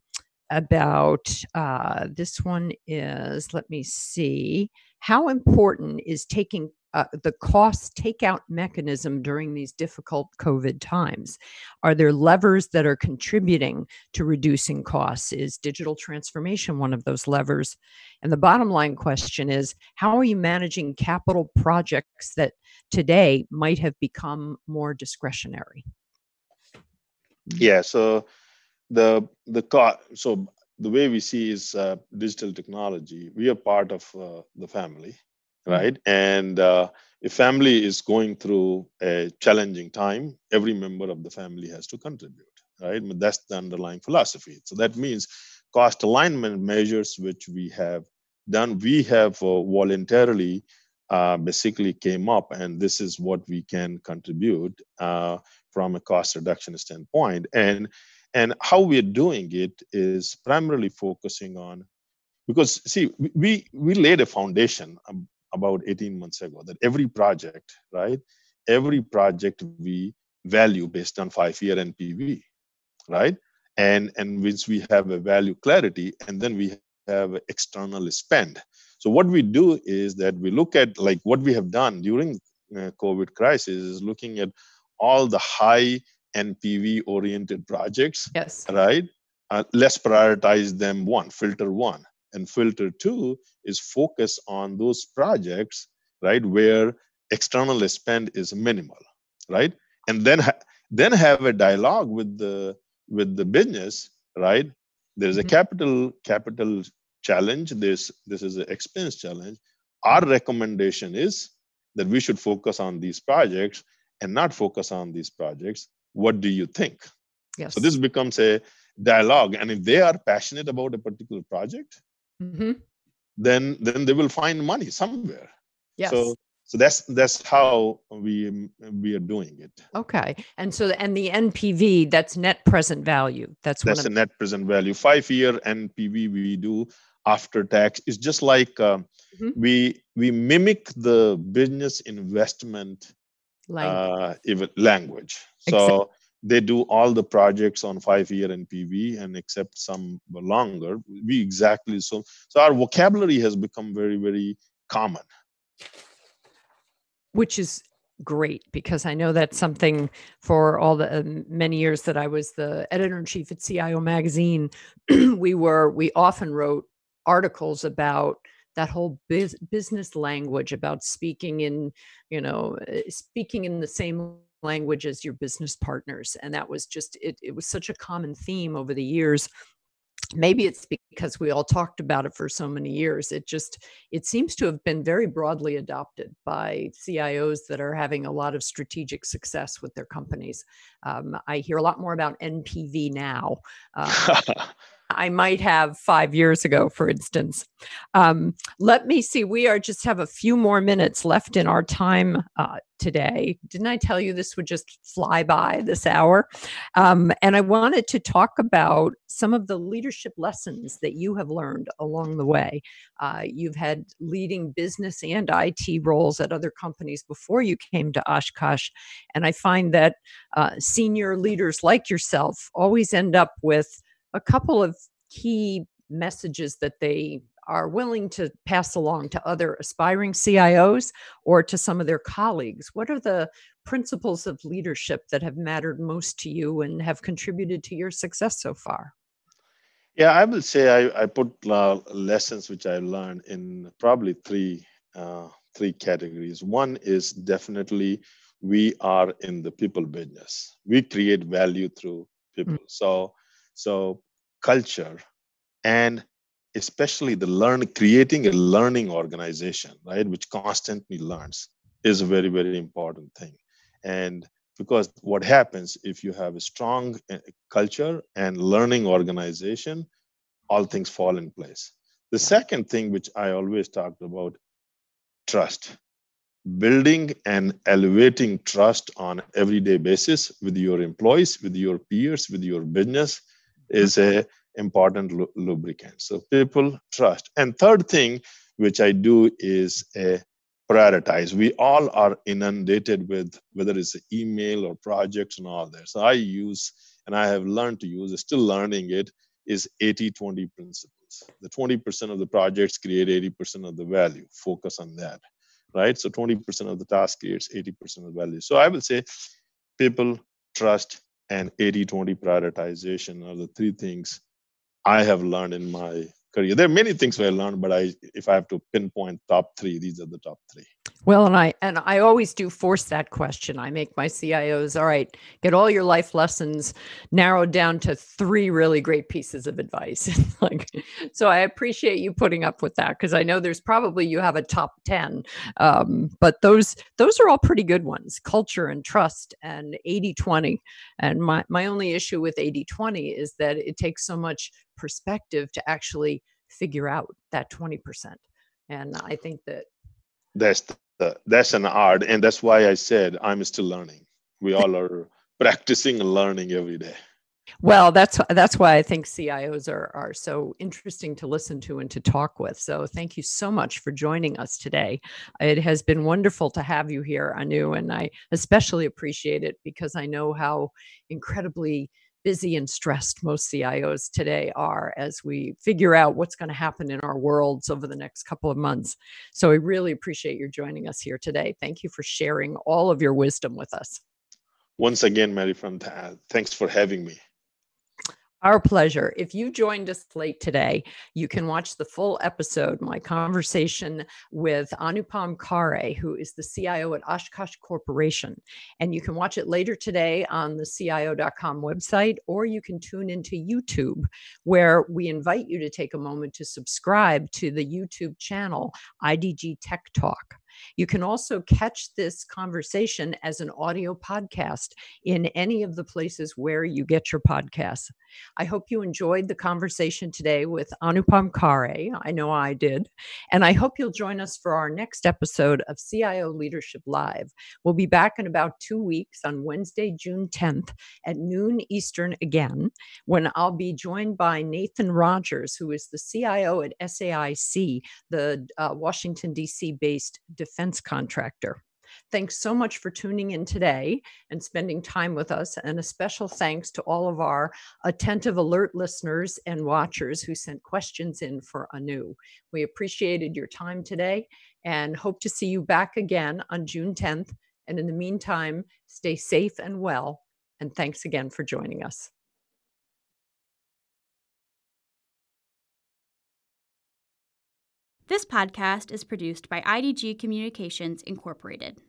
about uh, this one is let me see how important is taking uh, the cost takeout mechanism during these difficult COVID times? Are there levers that are contributing to reducing costs? Is digital transformation one of those levers? And the bottom line question is how are you managing capital projects that today might have become more discretionary? Yeah, so the the cost so the way we see is uh, digital technology we are part of uh, the family right? And uh, if family is going through a challenging time, every member of the family has to contribute, right? But that's the underlying philosophy. So that means cost alignment measures which we have done, we have uh, voluntarily uh, basically came up, and this is what we can contribute uh, from a cost reduction standpoint. And and how we're doing it is primarily focusing on because see we we laid a foundation um, about 18 months ago that every project, right? Every project we value based on five year NPV, right? And and once we have a value clarity, and then we have external spend. So what we do is that we look at like what we have done during uh, COVID crisis is looking at all the high NPV oriented projects. Yes. Right. Uh, let's prioritize them. One, filter one, and filter two is focus on those projects, right, where external spend is minimal, right, and then ha- then have a dialogue with the with the business, right. There's a mm-hmm. capital capital challenge. This this is an expense challenge. Our recommendation is that we should focus on these projects and not focus on these projects what do you think yes so this becomes a dialogue and if they are passionate about a particular project mm-hmm. then then they will find money somewhere yes so so that's that's how we we are doing it okay and so and the npv that's net present value that's that's a net present value five year npv we do after tax is just like uh, mm-hmm. we we mimic the business investment language, uh, language. so exactly. They do all the projects on five year npv and except some longer we exactly so so our vocabulary has become very very common which is great because I know that's something for all the uh, many years that I was the editor in chief at CIO magazine. we were we often wrote articles about that whole biz- business language about speaking in you know eh, speaking in the same language as your business partners and that was just it, it was such a common theme over the years. Maybe it's because we all talked about it for so many years. It just it seems to have been very broadly adopted by cios that are having a lot of strategic success with their companies. Um, i hear a lot more about npv now uh, I might have five years ago, for instance. Um, let me see. We are just have a few more minutes left in our time uh, today. Didn't I tell you this would just fly by this hour? Um, and I wanted to talk about some of the leadership lessons that you have learned along the way. Uh, you've had leading business and IT roles at other companies before you came to Oshkosh. And I find that uh, senior leaders like yourself always end up with a couple of key messages that they are willing to pass along to other aspiring CIOs or to some of their colleagues? What are the principles of leadership that have mattered most to you and have contributed to your success so far? Yeah, I will say I, I put uh, lessons which I learned in probably three uh, three categories. One is definitely we are in the people business. We create value through people. Mm-hmm. So so culture and especially the learn creating a learning organization right which constantly learns is a very very important thing. And because what happens if you have a strong uh, culture and learning organization all things fall in place. The second thing which i always talked about trust. Building and elevating trust on everyday basis with your employees with your peers with your business is a important lubricant. So people trust. And third thing, which I do is a prioritize. We all are inundated with whether it's email or projects and all that. So I use, and I have learned to use, still learning it, is 80-20 principles. The 20% of the projects create 80% of the value. Focus on that, right? So 20% of the task creates 80% of the value. So I will say people, trust, and 80-20 prioritization are the three things I have learned in my career. There are many things I learned, but I, if I have to pinpoint top three, these are the top three. Well, and I and I always do force that question. I make my CIOs, all right, get all your life lessons narrowed down to three really great pieces of advice. like, so I appreciate you putting up with that because I know there's probably you have a top ten, um, but those those are all pretty good ones. Culture and trust and 80-20. And my my only issue with 80-20 is that it takes so much perspective to actually figure out that 20%. And I think that that's that's an art and that's why I said I'm still learning. We all are practicing and learning every day. Well, that's that's why I think CIOs are are so interesting to listen to and to talk with. So thank you so much for joining us today. It has been wonderful to have you here, Anu, and I especially appreciate it because I know how incredibly busy and stressed most CIOs today are as we figure out what's going to happen in our worlds over the next couple of months. So we really appreciate your joining us here today. Thank you for sharing all of your wisdom with us. once again, Mary, thanks for having me. Our pleasure. If you joined us late today, you can watch the full episode, my conversation with Anupam Khare, who is the CIO at Oshkosh Corporation. And you can watch it later today on the CIO.com website, or you can tune into YouTube, where we invite you to take a moment to subscribe to the YouTube channel, IDG Tech Talk. You can also catch this conversation as an audio podcast in any of the places where you get your podcasts. I hope you enjoyed the conversation today with Anupam Khare. I know I did. And I hope you'll join us for our next episode of CIO Leadership Live. We'll be back in about two weeks on Wednesday, June 10th at noon Eastern again, when I'll be joined by Nathan Rogers, who is the CIO at SAIC, the uh, Washington, D.C. based defense contractor. Thanks so much for tuning in today and spending time with us. And a special thanks to all of our attentive alert listeners and watchers who sent questions in for Anu. We appreciated your time today and hope to see you back again on June 10th. And in the meantime, stay safe and well. And thanks again for joining us. This podcast is produced by IDG Communications Incorporated.